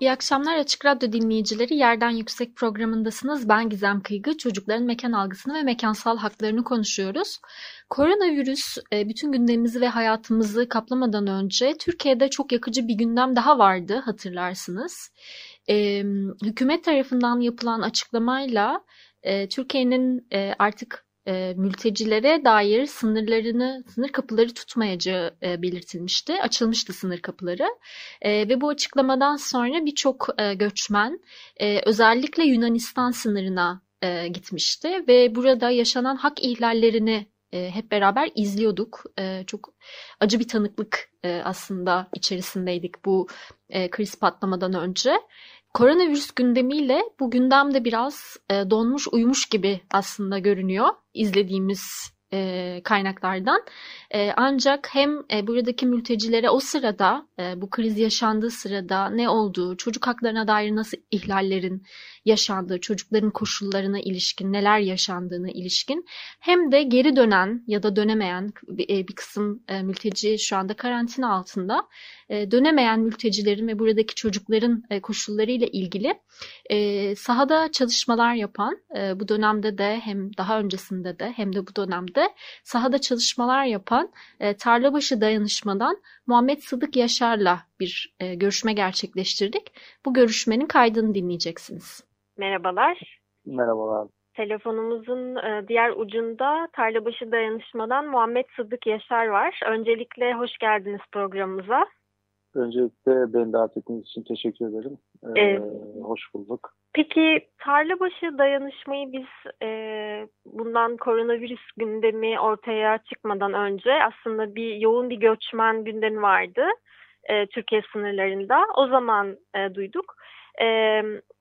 İyi akşamlar Açık Radyo dinleyicileri. Yerden Yüksek programındasınız. Ben Gizem Kıygı. Çocukların mekan algısını ve mekansal haklarını konuşuyoruz. Koronavirüs e, bütün gündemimizi ve hayatımızı kaplamadan önce Türkiye'de çok yakıcı bir gündem daha vardı hatırlarsınız. E, hükümet tarafından yapılan açıklamayla e, Türkiye'nin artık e, mültecilere dair sınırlarını, sınır kapıları tutmayacağı e, belirtilmişti. Açılmıştı sınır kapıları. E, ve bu açıklamadan sonra birçok e, göçmen e, özellikle Yunanistan sınırına e, gitmişti ve burada yaşanan hak ihlallerini e, hep beraber izliyorduk. E, çok acı bir tanıklık e, aslında içerisindeydik bu e, kriz patlamadan önce. Koronavirüs gündemiyle bu gündem de biraz e, donmuş uyumuş gibi aslında görünüyor izlediğimiz e, kaynaklardan. E, ancak hem e, buradaki mültecilere o sırada e, bu kriz yaşandığı sırada ne olduğu, çocuk haklarına dair nasıl ihlallerin yaşandığı, çocukların koşullarına ilişkin neler yaşandığına ilişkin hem de geri dönen ya da dönemeyen bir, e, kısım e, mülteci şu anda karantina altında e, dönemeyen mültecilerin ve buradaki çocukların koşullarıyla ilgili sahada çalışmalar yapan bu dönemde de hem daha öncesinde de hem de bu dönemde sahada çalışmalar yapan Tarlabaşı Dayanışmadan Muhammed Sıdık Yaşar'la bir görüşme gerçekleştirdik. Bu görüşmenin kaydını dinleyeceksiniz. Merhabalar. Merhabalar. Telefonumuzun diğer ucunda Tarlabaşı Dayanışma'dan Muhammed Sıddık Yaşar var. Öncelikle hoş geldiniz programımıza. Öncelikle beni davet ettiğiniz için teşekkür ederim. Ee, evet. Hoş bulduk. Peki tarlabaşı dayanışmayı biz e, bundan koronavirüs gündemi ortaya çıkmadan önce aslında bir yoğun bir göçmen gündemi vardı e, Türkiye sınırlarında. O zaman e, duyduk. E,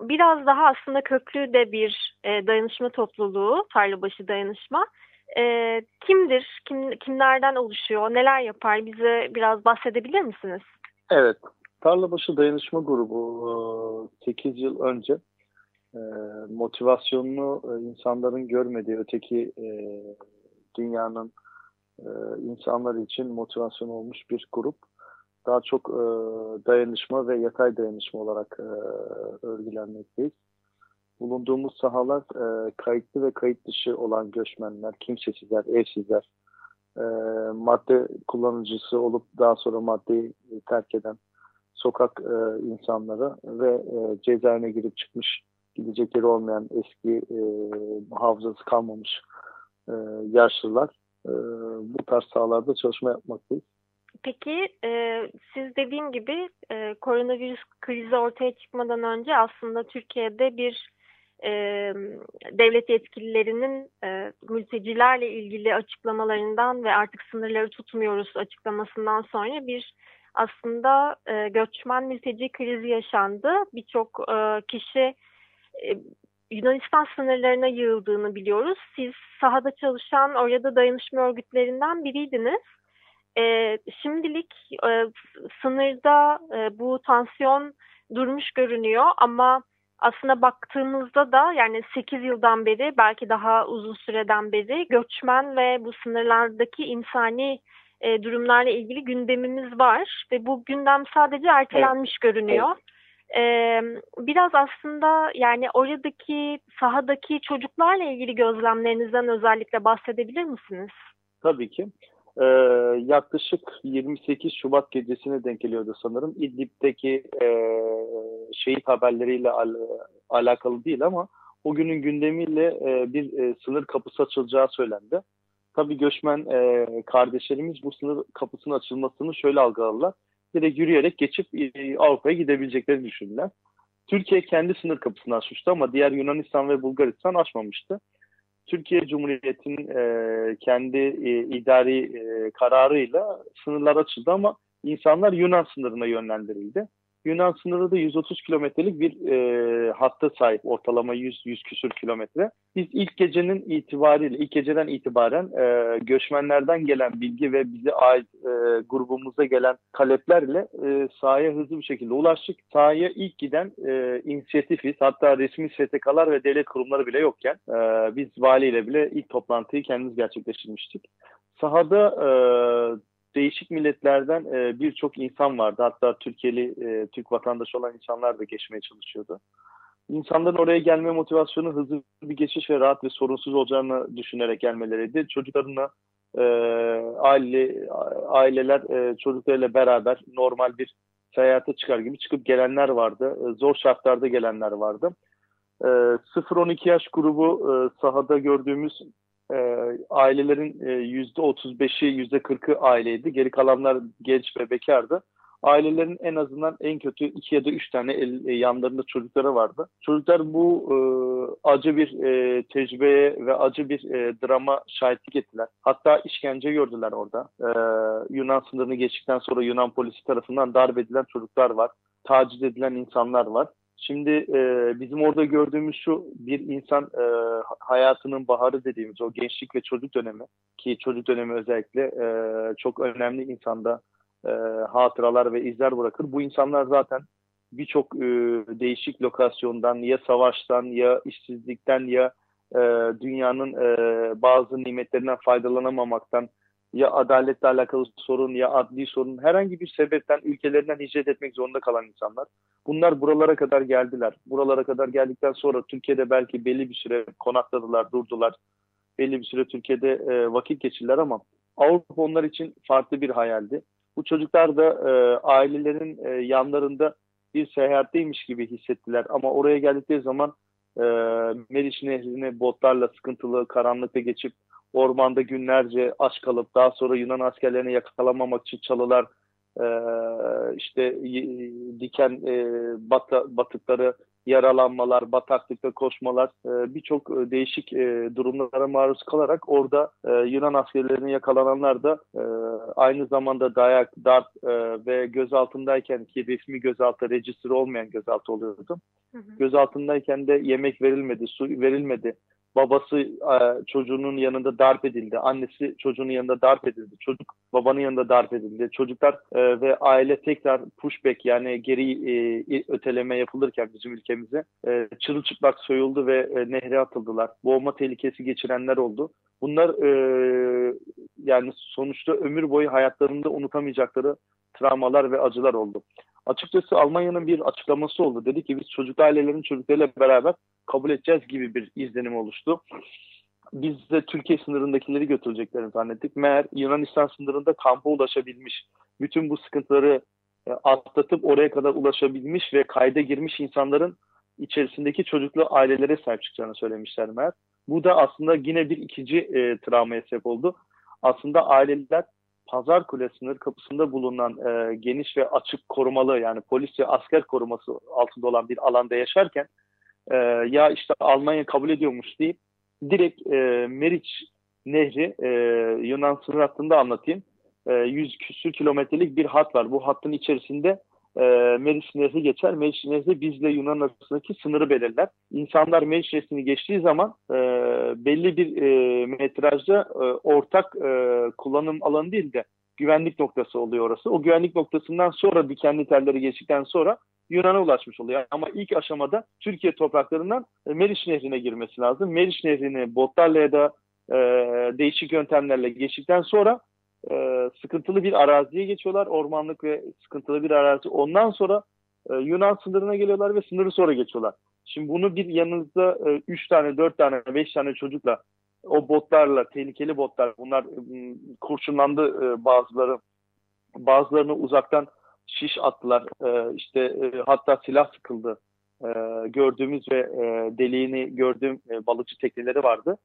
biraz daha aslında köklü de bir e, dayanışma topluluğu tarlabaşı dayanışma. E, kimdir? Kim, kimlerden oluşuyor? Neler yapar? Bize biraz bahsedebilir misiniz? Evet. Tarlabaşı Dayanışma Grubu 8 e, yıl önce e, motivasyonunu e, insanların görmediği öteki dünyanın insanlar için motivasyon olmuş bir grup. Daha çok dayanışma ve yatay dayanışma olarak örgülenmekteyiz. Bulunduğumuz sahalar kayıtlı ve kayıt dışı olan göçmenler, kimsesizler, evsizler, e, madde kullanıcısı olup daha sonra maddeyi terk eden sokak e, insanları ve e, cezaevine girip çıkmış gidecek yeri olmayan eski e, hafızası kalmamış e, yaşlılar e, bu tarz sahalarda çalışma yapmaktayız. Peki e, siz dediğim gibi e, koronavirüs krizi ortaya çıkmadan önce aslında Türkiye'de bir e, devlet yetkililerinin e, mültecilerle ilgili açıklamalarından ve artık sınırları tutmuyoruz açıklamasından sonra bir aslında e, göçmen mülteci krizi yaşandı. Birçok e, kişi e, Yunanistan sınırlarına yığıldığını biliyoruz. Siz sahada çalışan orada dayanışma örgütlerinden biriydiniz. E, şimdilik e, sınırda e, bu tansiyon durmuş görünüyor ama aslında baktığımızda da yani 8 yıldan beri belki daha uzun süreden beri göçmen ve bu sınırlardaki insani e, durumlarla ilgili gündemimiz var ve bu gündem sadece ertelenmiş evet. görünüyor. Evet. Ee, biraz aslında yani oradaki sahadaki çocuklarla ilgili gözlemlerinizden özellikle bahsedebilir misiniz? Tabii ki. Ee, yaklaşık 28 Şubat gecesine denk geliyordu sanırım. İdlib'deki e, şehit haberleriyle al alakalı değil ama o günün gündemiyle e, bir e, sınır kapısı açılacağı söylendi. Tabii göçmen e, kardeşlerimiz bu sınır kapısının açılmasını şöyle algıladılar. Direkt yürüyerek geçip e, Avrupa'ya gidebileceklerini düşündüler. Türkiye kendi sınır kapısını açmıştı ama diğer Yunanistan ve Bulgaristan açmamıştı. Türkiye Cumhuriyeti'nin e, kendi e, idari e, kararıyla sınırlar açıldı ama insanlar Yunan sınırına yönlendirildi. Yunan sınırı da 130 kilometrelik bir e, hatta sahip. Ortalama 100, 100 küsür kilometre. Biz ilk gecenin itibariyle, ilk geceden itibaren e, göçmenlerden gelen bilgi ve bize ait e, grubumuza gelen taleplerle e, sahaya hızlı bir şekilde ulaştık. Sahaya ilk giden e, inisiyatifiz. Hatta resmi STK'lar ve devlet kurumları bile yokken e, biz valiyle bile ilk toplantıyı kendimiz gerçekleştirmiştik. Sahada e, değişik milletlerden e, birçok insan vardı. Hatta Türkiye'li, e, Türk vatandaşı olan insanlar da geçmeye çalışıyordu. İnsanların oraya gelme motivasyonu hızlı bir geçiş ve rahat ve sorunsuz olacağını düşünerek gelmeleriydi. Çocuklarına e, aile aileler e, çocuklarıyla beraber normal bir seyahate çıkar gibi çıkıp gelenler vardı. E, zor şartlarda gelenler vardı. E, 0-12 yaş grubu e, sahada gördüğümüz ailelerin e, yüzde 35'i yüzde 40'ı aileydi. Geri kalanlar genç ve bekardı. Ailelerin en azından en kötü iki ya da üç tane el, e, yanlarında çocukları vardı. Çocuklar bu e, acı bir e, tecrübeye ve acı bir e, drama şahitlik ettiler. Hatta işkence gördüler orada. E, Yunan sınırını geçtikten sonra Yunan polisi tarafından darp edilen çocuklar var. Taciz edilen insanlar var. Şimdi e, bizim orada gördüğümüz şu bir insan e, hayatının baharı dediğimiz o gençlik ve çocuk dönemi ki çocuk dönemi özellikle e, çok önemli insanda e, hatıralar ve izler bırakır. Bu insanlar zaten birçok e, değişik lokasyondan ya savaştan ya işsizlikten ya e, dünyanın e, bazı nimetlerinden faydalanamamaktan ya adaletle alakalı sorun ya adli sorun herhangi bir sebepten ülkelerinden hicret etmek zorunda kalan insanlar. Bunlar buralara kadar geldiler. Buralara kadar geldikten sonra Türkiye'de belki belli bir süre konakladılar, durdular. Belli bir süre Türkiye'de e, vakit geçirdiler ama Avrupa onlar için farklı bir hayaldi. Bu çocuklar da e, ailelerin e, yanlarında bir seyahatteymiş gibi hissettiler ama oraya geldikleri zaman e, Meriç Nehri'ni botlarla sıkıntılı, karanlıkta geçip ormanda günlerce aç kalıp daha sonra Yunan askerlerini yakalamamak için çalılar, e, işte diken e, batı, batıkları, yaralanmalar, bataklıkta koşmalar, e, birçok e, değişik e, durumlara maruz kalarak orada e, Yunan askerlerine yakalananlar da e, aynı zamanda dayak, darp e, ve gözaltındayken ki resmi gözaltı, rejistri olmayan gözaltı oluyordu. Hı hı. Gözaltındayken de yemek verilmedi, su verilmedi babası e, çocuğunun yanında darp edildi. Annesi çocuğunun yanında darp edildi. Çocuk babanın yanında darp edildi. Çocuklar e, ve aile tekrar pushback yani geri e, öteleme yapılırken bizim ülkemize e, çırılçıplak soyuldu ve nehre atıldılar. Boğma tehlikesi geçirenler oldu. Bunlar yani sonuçta ömür boyu hayatlarında unutamayacakları travmalar ve acılar oldu. Açıkçası Almanya'nın bir açıklaması oldu. Dedi ki biz çocuk ailelerin çocuklarıyla beraber kabul edeceğiz gibi bir izlenim oluştu. Biz de Türkiye sınırındakileri götüreceklerini zannettik. Meğer Yunanistan sınırında kampa ulaşabilmiş, bütün bu sıkıntıları e, atlatıp oraya kadar ulaşabilmiş ve kayda girmiş insanların içerisindeki çocuklu ailelere sahip çıkacağını söylemişler meğer. Bu da aslında yine bir ikinci e, travmaya sebep oldu. Aslında aileler Pazar Kule sınır kapısında bulunan e, geniş ve açık korumalı yani polis ve asker koruması altında olan bir alanda yaşarken e, ya işte Almanya kabul ediyormuş deyip direkt e, Meriç Nehri e, Yunan sınır hattında anlatayım. E, 100 küsür kilometrelik bir hat var. Bu hattın içerisinde e, Meriç Nehri geçer. Meriç Nehri bizle Yunan arasındaki sınırı belirler. İnsanlar Meriç Nehri'ni geçtiği zaman e, belli bir e, metrajda e, ortak e, kullanım alanı değil de güvenlik noktası oluyor orası. O güvenlik noktasından sonra dikenli telleri geçtikten sonra Yunan'a ulaşmış oluyor. Ama ilk aşamada Türkiye topraklarından e, Meriç Nehri'ne girmesi lazım. Meriç Nehri'ni botlarla ya da e, değişik yöntemlerle geçtikten sonra e, sıkıntılı bir araziye geçiyorlar. Ormanlık ve sıkıntılı bir arazi. Ondan sonra e, Yunan sınırına geliyorlar ve sınırı sonra geçiyorlar. Şimdi bunu bir yanınızda 3 e, tane, 4 tane, 5 tane çocukla o botlarla, tehlikeli botlar, bunlar e, kurşunlandı e, bazıları. Bazılarını uzaktan şiş attılar. E, işte e, hatta silah sıkıldı. E, gördüğümüz ve e, deliğini gördüğüm e, balıkçı tekneleri vardı.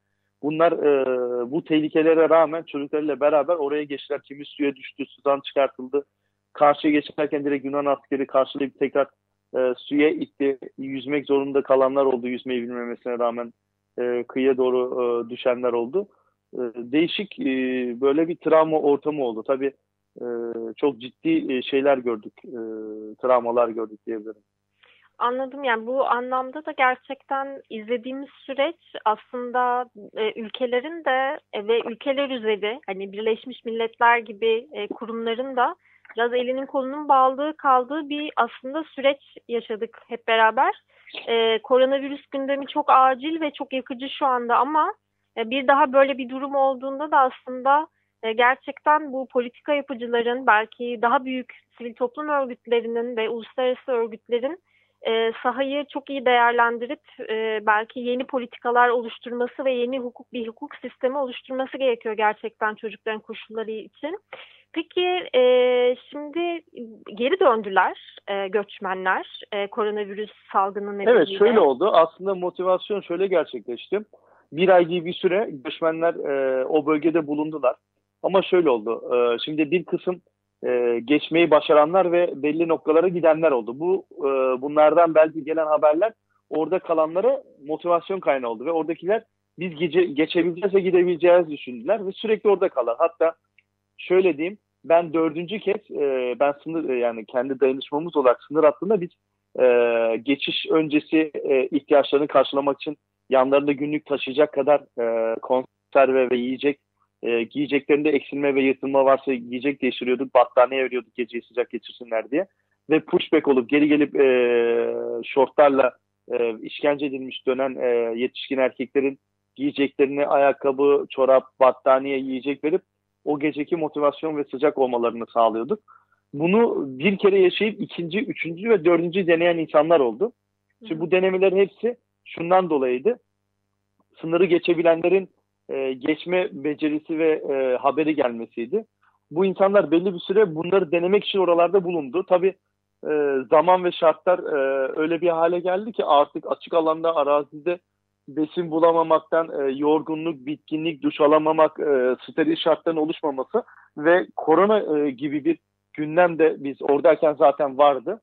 Bunlar e, bu tehlikelere rağmen çocuklarıyla beraber oraya geçtiler. Kimi suya düştü, sudan çıkartıldı. Karşıya geçerken direkt Yunan askeri karşılayıp tekrar e, suya itti. Yüzmek zorunda kalanlar oldu yüzmeyi bilmemesine rağmen. E, kıyıya doğru e, düşenler oldu. E, değişik e, böyle bir travma ortamı oldu. Tabii e, çok ciddi e, şeyler gördük, e, travmalar gördük diyebilirim. Anladım yani bu anlamda da gerçekten izlediğimiz süreç aslında e, ülkelerin de e, ve ülkeler üzeri hani Birleşmiş Milletler gibi e, kurumların da biraz elinin kolunun bağlı kaldığı bir aslında süreç yaşadık hep beraber. E, koronavirüs gündemi çok acil ve çok yakıcı şu anda ama e, bir daha böyle bir durum olduğunda da aslında e, gerçekten bu politika yapıcıların belki daha büyük sivil toplum örgütlerinin ve uluslararası örgütlerin e, sahayı çok iyi değerlendirip e, belki yeni politikalar oluşturması ve yeni hukuk bir hukuk sistemi oluşturması gerekiyor gerçekten çocukların koşulları için. Peki e, şimdi geri döndüler e, göçmenler e, koronavirüs salgını nedeniyle. Evet şöyle oldu aslında motivasyon şöyle gerçekleşti. Bir ay gibi bir süre göçmenler e, o bölgede bulundular. Ama şöyle oldu. E, şimdi bir kısım e, geçmeyi başaranlar ve belli noktalara gidenler oldu. Bu e, bunlardan belki gelen haberler orada kalanlara motivasyon kaynağı oldu ve oradakiler biz gece, geçebileceğiz ve gidebileceğiz düşündüler ve sürekli orada kalır. Hatta şöyle diyeyim ben dördüncü kez e, ben sınır e, yani kendi dayanışmamız olarak sınır hattında biz e, geçiş öncesi e, ihtiyaçlarını karşılamak için yanlarında günlük taşıyacak kadar e, konserve ve yiyecek e, giyeceklerinde eksilme ve yırtılma varsa giyecek değiştiriyorduk. Battaniye veriyorduk geceyi sıcak geçirsinler diye. Ve pushback olup geri gelip e, şortlarla e, işkence edilmiş dönen e, yetişkin erkeklerin giyeceklerini ayakkabı, çorap, battaniye, yiyecek verip o geceki motivasyon ve sıcak olmalarını sağlıyorduk. Bunu bir kere yaşayıp ikinci, üçüncü ve dördüncü deneyen insanlar oldu. Şimdi bu denemelerin hepsi şundan dolayıydı. Sınırı geçebilenlerin e, geçme becerisi ve e, haberi gelmesiydi. Bu insanlar belli bir süre bunları denemek için oralarda bulundu. Tabi e, zaman ve şartlar e, öyle bir hale geldi ki artık açık alanda arazide besin bulamamaktan e, yorgunluk, bitkinlik, duş alamamak, e, steril şartların oluşmaması ve korona e, gibi bir gündem de biz oradayken zaten vardı.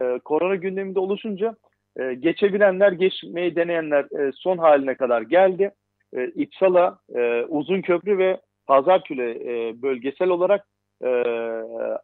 E, korona gündeminde oluşunca e, geçebilenler, geçmeyi deneyenler e, son haline kadar geldi e, İpsala, e, Uzunköprü ve Pazarküle e, bölgesel olarak e,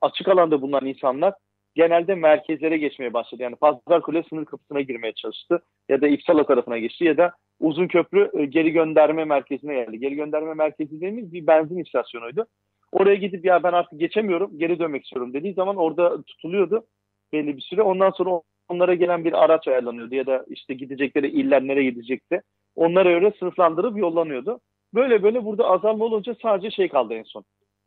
açık alanda bulunan insanlar genelde merkezlere geçmeye başladı. Yani Pazarküle sınır kapısına girmeye çalıştı ya da İpsala tarafına geçti ya da Uzunköprü e, geri gönderme merkezine geldi. Geri gönderme merkezi dediğimiz bir benzin istasyonuydu. Oraya gidip ya ben artık geçemiyorum, geri dönmek istiyorum dediği zaman orada tutuluyordu belli bir süre. Ondan sonra onlara gelen bir araç ayarlanıyordu ya da işte gidecekleri iller nereye gidecekse onlara göre sınıflandırıp yollanıyordu. Böyle böyle burada azalma olunca sadece şey kaldı en son.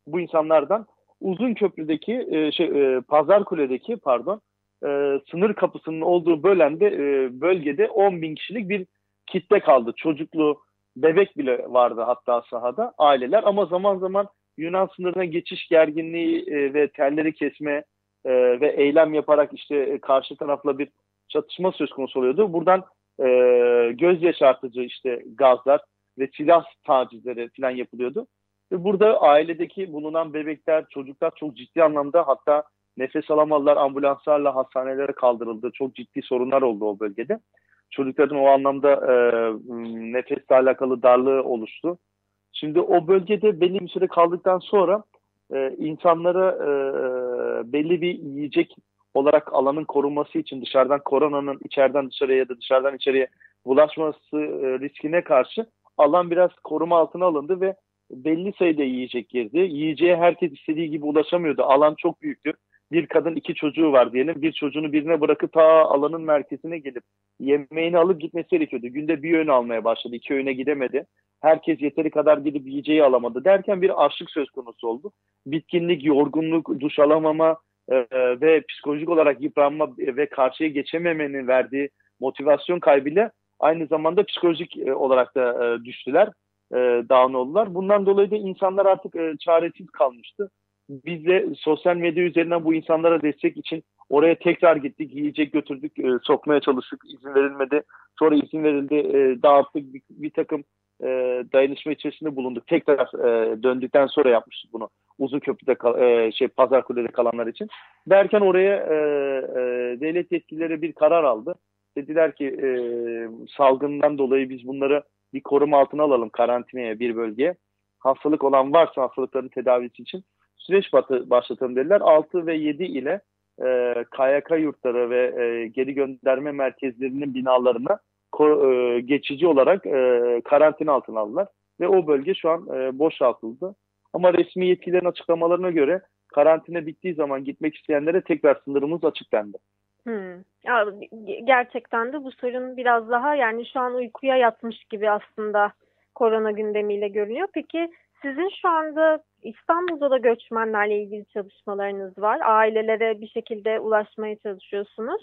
Bu insanlardan uzun köprüdeki e, şey e, pazar kuledeki pardon e, sınır kapısının olduğu bölende e, bölgede 10 bin kişilik bir kitle kaldı. Çocuklu bebek bile vardı hatta sahada aileler ama zaman zaman Yunan sınırına geçiş gerginliği e, ve telleri kesme e, ve eylem yaparak işte e, karşı tarafla bir çatışma söz konusu oluyordu. Buradan e, göz yaşartıcı işte gazlar ve silah tacizleri falan yapılıyordu. Ve burada ailedeki bulunan bebekler, çocuklar çok ciddi anlamda hatta nefes alamadılar, ambulanslarla hastanelere kaldırıldı. Çok ciddi sorunlar oldu o bölgede. Çocukların o anlamda e, nefesle alakalı darlığı oluştu. Şimdi o bölgede belli bir süre kaldıktan sonra e, insanlara e, belli bir yiyecek olarak alanın korunması için dışarıdan koronanın içeriden dışarıya ya da dışarıdan içeriye bulaşması e, riskine karşı alan biraz koruma altına alındı ve belli sayıda yiyecek girdi. Yiyeceğe herkes istediği gibi ulaşamıyordu. Alan çok büyüktü. Bir kadın iki çocuğu var diyelim. Bir çocuğunu birine bırakıp ta alanın merkezine gelip yemeğini alıp gitmesi gerekiyordu. Günde bir öğün almaya başladı. iki öğüne gidemedi. Herkes yeteri kadar gidip yiyeceği alamadı derken bir açlık söz konusu oldu. Bitkinlik, yorgunluk, duş alamama, e, ve psikolojik olarak yıpranma ve karşıya geçememenin verdiği motivasyon kaybıyla aynı zamanda psikolojik e, olarak da e, düştüler, e, down oldular. Bundan dolayı da insanlar artık e, çaresiz kalmıştı. Biz de sosyal medya üzerinden bu insanlara destek için oraya tekrar gittik, yiyecek götürdük, sokmaya çalıştık, izin verilmedi. Sonra izin verildi, e, dağıttık bir takım e, dayanışma içerisinde bulunduk. Tekrar e, döndükten sonra yapmıştık bunu. Uzun köprüde kal, e, şey Pazar Kule'de kalanlar için. Derken oraya e, e, devlet yetkilileri bir karar aldı. Dediler ki e, salgından dolayı biz bunları bir koruma altına alalım karantinaya bir bölgeye. Hastalık olan varsa hastalıkların tedavisi için süreç başlatalım dediler. 6 ve 7 ile e, KYK yurtları ve e, geri gönderme merkezlerinin binalarına geçici olarak e, karantina altına aldılar. Ve o bölge şu an e, boşaltıldı. Ama resmi yetkililerin açıklamalarına göre karantina bittiği zaman gitmek isteyenlere tekrar sınırımız açıklandı. Hmm. Gerçekten de bu sorun biraz daha yani şu an uykuya yatmış gibi aslında korona gündemiyle görünüyor. Peki sizin şu anda İstanbul'da da göçmenlerle ilgili çalışmalarınız var. Ailelere bir şekilde ulaşmaya çalışıyorsunuz.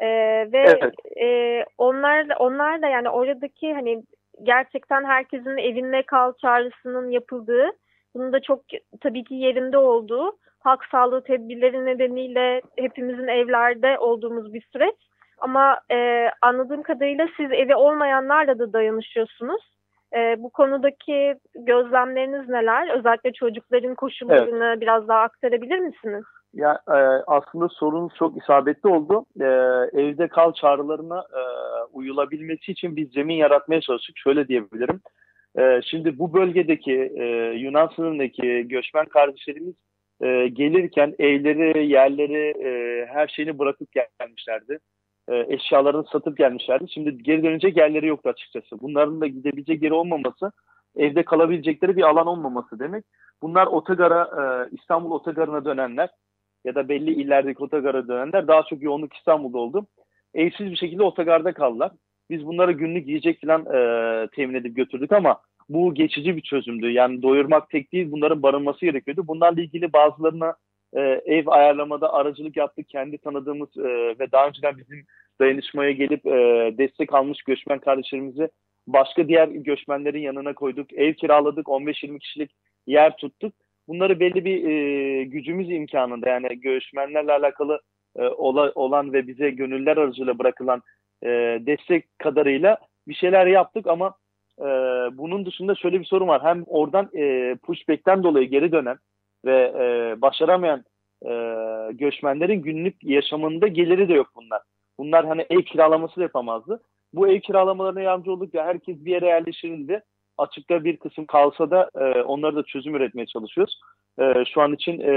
Ee, ve evet. e, onlar onlar da yani oradaki hani gerçekten herkesin evinde kal çağrısının yapıldığı, bunun da çok tabii ki yerinde olduğu, halk sağlığı tedbirleri nedeniyle hepimizin evlerde olduğumuz bir süreç. Ama e, anladığım kadarıyla siz evi olmayanlarla da dayanışıyorsunuz. E, bu konudaki gözlemleriniz neler? Özellikle çocukların koşullarını evet. biraz daha aktarabilir misiniz? Ya e, aslında sorunuz çok isabetli oldu. E, evde kal çağrılarına e, uyulabilmesi için biz zemin yaratmaya çalıştık. Şöyle diyebilirim. E, şimdi bu bölgedeki e, Yunan sınırındaki göçmen kardeşlerimiz e, gelirken evleri, yerleri, e, her şeyini bırakıp gelmişlerdi. E, eşyalarını satıp gelmişlerdi. Şimdi geri dönecek yerleri yoktu açıkçası. Bunların da gidebilecek yeri olmaması, evde kalabilecekleri bir alan olmaması demek. Bunlar otogara, e, İstanbul otogarına dönenler ya da belli illerdeki otogara dönenler daha çok yoğunluk İstanbul'da oldu. Evsiz bir şekilde otogarda kaldılar. Biz bunlara günlük yiyecek falan e, temin edip götürdük ama bu geçici bir çözümdü. Yani doyurmak tek değil bunların barınması gerekiyordu. Bunlarla ilgili bazılarına e, ev ayarlamada aracılık yaptık. Kendi tanıdığımız e, ve daha önceden bizim dayanışmaya gelip e, destek almış göçmen kardeşlerimizi başka diğer göçmenlerin yanına koyduk. Ev kiraladık. 15-20 kişilik yer tuttuk. Bunları belli bir e, gücümüz imkanında yani göçmenlerle alakalı e, ola, olan ve bize gönüller aracılığıyla bırakılan e, destek kadarıyla bir şeyler yaptık ama e, bunun dışında şöyle bir sorun var. Hem oradan e, pushback'ten dolayı geri dönen ve e, başaramayan e, göçmenlerin günlük yaşamında geliri de yok bunlar. Bunlar hani ev kiralaması da yapamazdı. Bu ev kiralamalarına yardımcı olduk ve herkes bir yere yerleştirildi. Açıkta bir kısım kalsa da e, onları da çözüm üretmeye çalışıyoruz. E, şu an için e,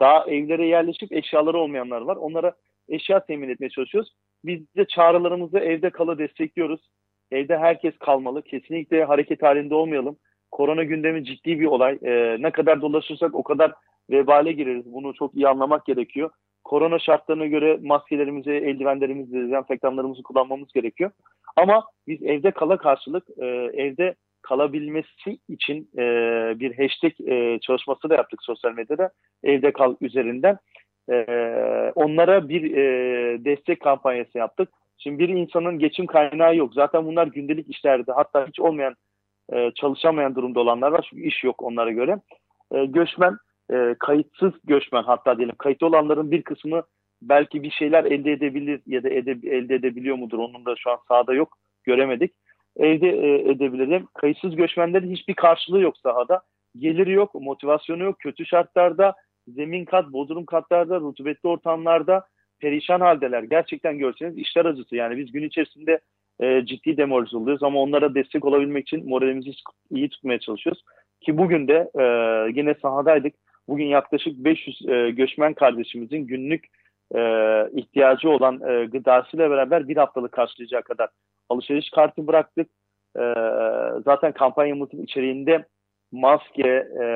daha evlere yerleşip eşyaları olmayanlar var. Onlara eşya temin etmeye çalışıyoruz. Biz de çağrılarımızı evde kalı destekliyoruz. Evde herkes kalmalı. Kesinlikle hareket halinde olmayalım. Korona gündemi ciddi bir olay. E, ne kadar dolaşırsak o kadar vebale gireriz. Bunu çok iyi anlamak gerekiyor. Korona şartlarına göre maskelerimizi, eldivenlerimizi, dezenfektanlarımızı kullanmamız gerekiyor. Ama biz evde kala karşılık e, evde kalabilmesi için e, bir hashtag e, çalışması da yaptık sosyal medyada. Evde kal üzerinden. E, onlara bir e, destek kampanyası yaptık. Şimdi bir insanın geçim kaynağı yok. Zaten bunlar gündelik işlerdi. Hatta hiç olmayan, e, çalışamayan durumda olanlar var. Çünkü iş yok onlara göre. E, göçmen, e, kayıtsız göçmen hatta diyelim kayıtlı olanların bir kısmı belki bir şeyler elde edebilir ya da ede, elde edebiliyor mudur? Onun da şu an sahada yok. Göremedik. Elde e, edebilirim. Kayıtsız göçmenlerin hiçbir karşılığı yok sahada. Geliri yok, motivasyonu yok. Kötü şartlarda, zemin kat, bodrum katlarda, rutubetli ortamlarda perişan haldeler. Gerçekten görseniz işler acısı. Yani biz gün içerisinde e, ciddi demoralize oluyoruz ama onlara destek olabilmek için moralimizi iyi tutmaya çalışıyoruz. Ki bugün de e, yine sahadaydık. Bugün yaklaşık 500 e, göçmen kardeşimizin günlük e, ihtiyacı olan e, gıdasıyla beraber bir haftalık karşılayacağı kadar alışveriş kartı bıraktık. E, zaten kampanyamızın içeriğinde maske, e,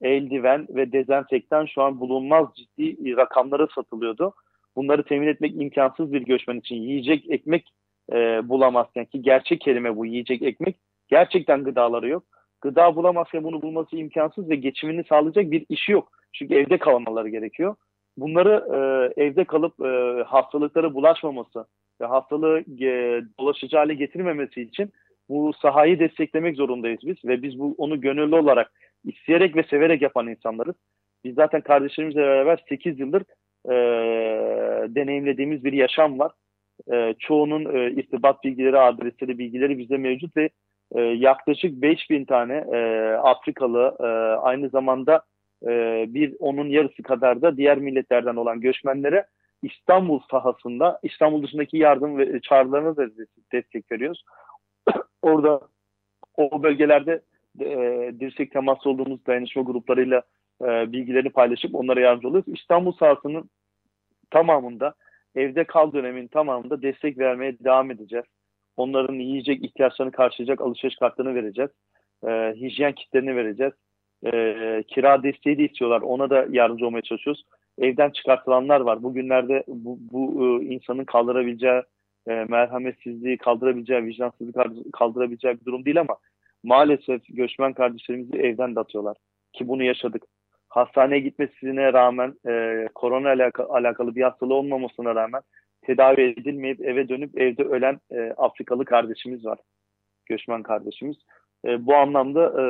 eldiven ve dezenfektan şu an bulunmaz ciddi rakamlara satılıyordu. Bunları temin etmek imkansız bir göçmen için. Yiyecek ekmek e, bulamazken ki gerçek kelime bu yiyecek ekmek. Gerçekten gıdaları yok. Gıda bulamazken bunu bulması imkansız ve geçimini sağlayacak bir işi yok. Çünkü evde kalmaları gerekiyor. Bunları e, evde kalıp e, hastalıklara bulaşmaması ve hastalığı e, dolaşıcı hale getirmemesi için bu sahayı desteklemek zorundayız biz ve biz bu onu gönüllü olarak isteyerek ve severek yapan insanlarız. Biz zaten kardeşlerimizle beraber 8 yıldır e, deneyimlediğimiz bir yaşam var. E, çoğunun e, irtibat bilgileri, adresleri, bilgileri bizde mevcut ve e, yaklaşık 5000 tane e, Afrikalı e, aynı zamanda e, bir onun yarısı kadar da diğer milletlerden olan göçmenlere İstanbul sahasında İstanbul dışındaki yardım ve çağrılarına da destek veriyoruz. Orada o bölgelerde e, dirsek teması olduğumuz dayanışma gruplarıyla e, bilgilerini paylaşıp onlara yardımcı oluyoruz. İstanbul sahasının tamamında evde kal dönemin tamamında destek vermeye devam edeceğiz. Onların yiyecek ihtiyaçlarını karşılayacak alışveriş kartlarını vereceğiz. E, hijyen kitlerini vereceğiz. E, kira desteği de istiyorlar. Ona da yardımcı olmaya çalışıyoruz. Evden çıkartılanlar var. Bugünlerde bu, bu e, insanın kaldırabileceği e, merhametsizliği kaldırabileceği, vicdansızlığı kaldırabileceği bir durum değil ama maalesef göçmen kardeşlerimizi evden de. Ki bunu yaşadık. Hastaneye gitmesine rağmen e, korona alaka, alakalı bir hastalığı olmamasına rağmen tedavi edilmeyip eve dönüp evde ölen e, Afrikalı kardeşimiz var. Göçmen kardeşimiz. E, bu anlamda e,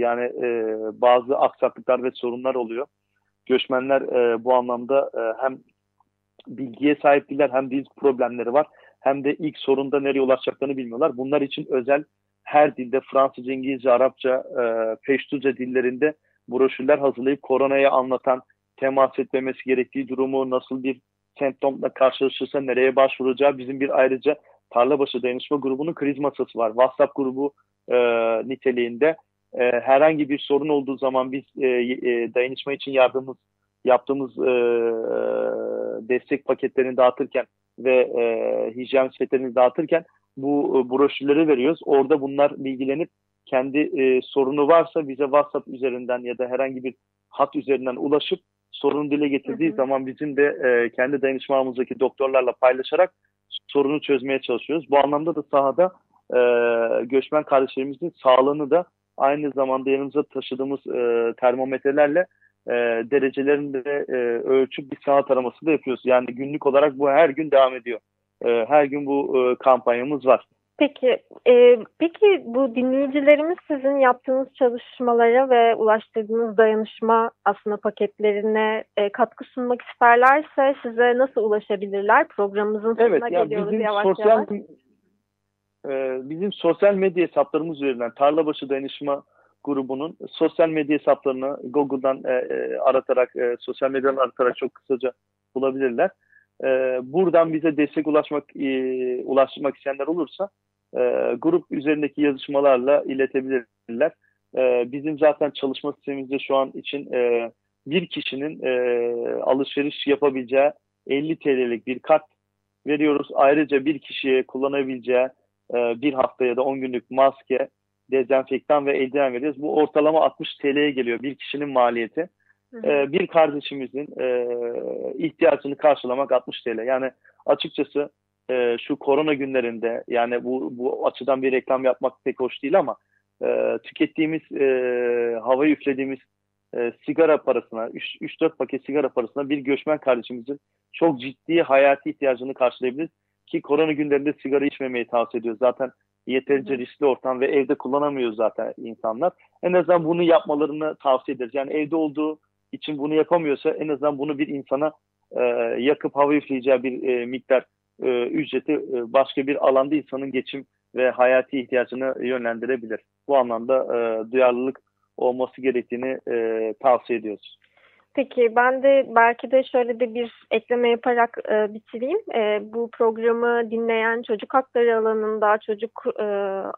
yani e, bazı aksaklıklar ve sorunlar oluyor. Göçmenler e, bu anlamda e, hem bilgiye sahip değiller hem dil problemleri var hem de ilk sorunda nereye ulaşacaklarını bilmiyorlar. Bunlar için özel her dilde Fransızca, İngilizce, Arapça, e, Peştuca dillerinde broşürler hazırlayıp koronayı anlatan, temas etmemesi gerektiği durumu, nasıl bir semptomla karşılaşırsa nereye başvuracağı bizim bir ayrıca Tarlabaşı Dayanışma Grubu'nun kriz masası var. WhatsApp grubu e, niteliğinde e, herhangi bir sorun olduğu zaman biz e, e, dayanışma için yardımımız yaptığımız e, destek paketlerini dağıtırken ve e, hijyen setlerini dağıtırken bu e, broşürleri veriyoruz. Orada bunlar bilgilenip kendi e, sorunu varsa bize WhatsApp üzerinden ya da herhangi bir hat üzerinden ulaşıp sorunu dile getirdiği hı hı. zaman bizim de e, kendi dayanışmamızdaki doktorlarla paylaşarak sorunu çözmeye çalışıyoruz. Bu anlamda da sahada e, göçmen kardeşlerimizin sağlığını da aynı zamanda yanımıza taşıdığımız e, termometrelerle e, derecelerini de e, ölçüp bir saha taraması da yapıyoruz. Yani günlük olarak bu her gün devam ediyor. E, her gün bu e, kampanyamız var. Peki, e, peki bu dinleyicilerimiz sizin yaptığınız çalışmalara ve ulaştırdığınız dayanışma aslında paketlerine e, katkı sunmak isterlerse size nasıl ulaşabilirler? Programımızın sonuna evet, ya geliyoruz bizim yavaş sosyal, yavaş. E, bizim sosyal medya hesaplarımız üzerinden Tarlabaşı Dayanışma grubunun sosyal medya hesaplarını Google'dan e, e, aratarak, e, sosyal medyadan aratarak çok kısaca bulabilirler. E, buradan bize destek ulaşmak e, ulaşmak isteyenler olursa e, grup üzerindeki yazışmalarla iletebilirler. E, bizim zaten çalışma sistemimizde şu an için e, bir kişinin e, alışveriş yapabileceği 50 TL'lik bir kart veriyoruz. Ayrıca bir kişiye kullanabileceği e, bir hafta ya da 10 günlük maske, dezenfektan ve eldiven veriyoruz. Bu ortalama 60 TL'ye geliyor bir kişinin maliyeti. Ee, bir kardeşimizin e, ihtiyacını karşılamak 60 TL. Yani açıkçası e, şu korona günlerinde yani bu, bu açıdan bir reklam yapmak pek hoş değil ama e, tükettiğimiz e, hava üflediğimiz e, sigara parasına 3-4 paket sigara parasına bir göçmen kardeşimizin çok ciddi hayati ihtiyacını karşılayabiliriz. Ki korona günlerinde sigara içmemeyi tavsiye ediyoruz. Zaten yeterince riskli ortam ve evde kullanamıyor zaten insanlar. En azından bunu yapmalarını tavsiye ederiz. Yani evde olduğu için bunu yapamıyorsa en azından bunu bir insana e, yakıp hava üfleyeceği bir e, miktar e, ücreti e, başka bir alanda insanın geçim ve hayati ihtiyacını yönlendirebilir. Bu anlamda e, duyarlılık olması gerektiğini e, tavsiye ediyoruz. Peki ben de belki de şöyle de bir ekleme yaparak e, bitireyim. E, bu programı dinleyen çocuk hakları alanında, çocuk e,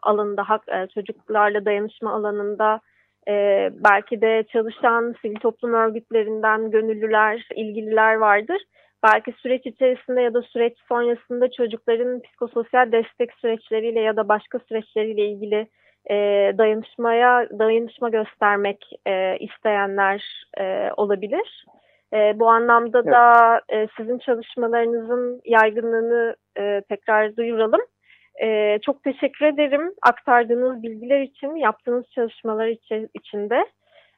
alanında, hak, e, çocuklarla dayanışma alanında e, belki de çalışan sivil toplum örgütlerinden gönüllüler, ilgililer vardır. Belki süreç içerisinde ya da süreç sonrasında çocukların psikososyal destek süreçleriyle ya da başka süreçleriyle ilgili e, dayanışmaya dayanışma göstermek e, isteyenler e, olabilir. E, bu anlamda evet. da e, sizin çalışmalarınızın yaygınlığını e, tekrar duyuralım. E, çok teşekkür ederim aktardığınız bilgiler için, yaptığınız çalışmalar için, içinde.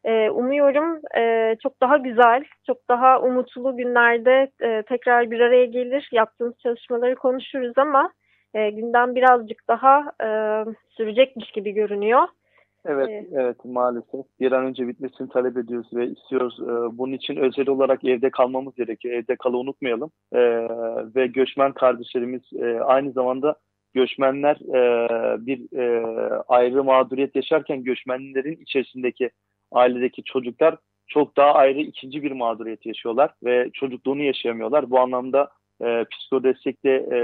E, umuyorum e, çok daha güzel, çok daha umutlu günlerde e, tekrar bir araya gelir, yaptığınız çalışmaları konuşuruz ama e, gündem birazcık daha e, sürecekmiş gibi görünüyor. Evet, ee, evet maalesef. Bir an önce bitmesini talep ediyoruz ve istiyoruz. Ee, bunun için özel olarak evde kalmamız gerekiyor. Evde kalı unutmayalım. Ee, ve göçmen kardeşlerimiz e, aynı zamanda göçmenler e, bir e, ayrı mağduriyet yaşarken göçmenlerin içerisindeki ailedeki çocuklar çok daha ayrı ikinci bir mağduriyet yaşıyorlar ve çocukluğunu yaşayamıyorlar. Bu anlamda e, psikodestekle e,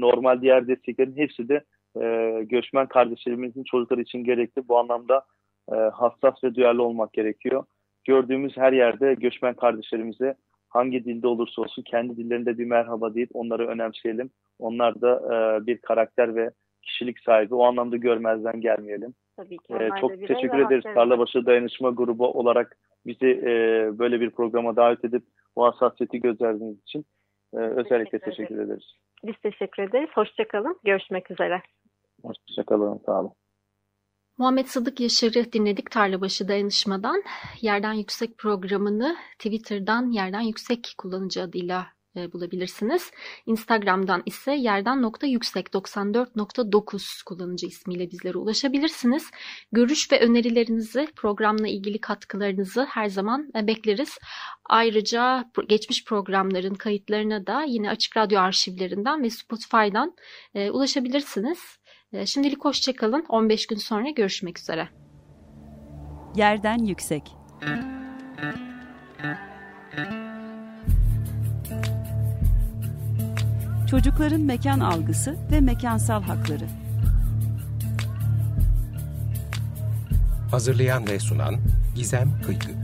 normal diğer desteklerin hepsi de e, göçmen kardeşlerimizin çocukları için gerekli. Bu anlamda e, hassas ve duyarlı olmak gerekiyor. gördüğümüz her yerde göçmen kardeşlerimize hangi dilde olursa olsun kendi dillerinde bir merhaba deyip onları önemseyelim. Onlar da e, bir karakter ve kişilik sahibi. O anlamda görmezden gelmeyelim. Tabii ki. E, çok teşekkür ederiz Tarlabaşı Dayanışma Grubu olarak bizi e, böyle bir programa davet edip bu hassasiyeti gösterdiğiniz için e, özellikle teşekkür, teşekkür ederiz. Biz teşekkür ederiz. Hoşçakalın. Görüşmek üzere. Hoşçakalın. Sağ olun. Muhammed Sadık Yaşar'ı dinledik Tarlabaşı Dayanışma'dan. Yerden Yüksek programını Twitter'dan Yerden Yüksek kullanıcı adıyla e, bulabilirsiniz. Instagram'dan ise yerden.yüksek 94.9 kullanıcı ismiyle bizlere ulaşabilirsiniz. Görüş ve önerilerinizi, programla ilgili katkılarınızı her zaman e, bekleriz. Ayrıca geçmiş programların kayıtlarına da yine Açık Radyo arşivlerinden ve Spotify'dan e, ulaşabilirsiniz. Şimdilik hoşçakalın. 15 gün sonra görüşmek üzere. Yerden Yüksek Çocukların mekan algısı ve mekansal hakları. Hazırlayan ve sunan Gizem Kıykı.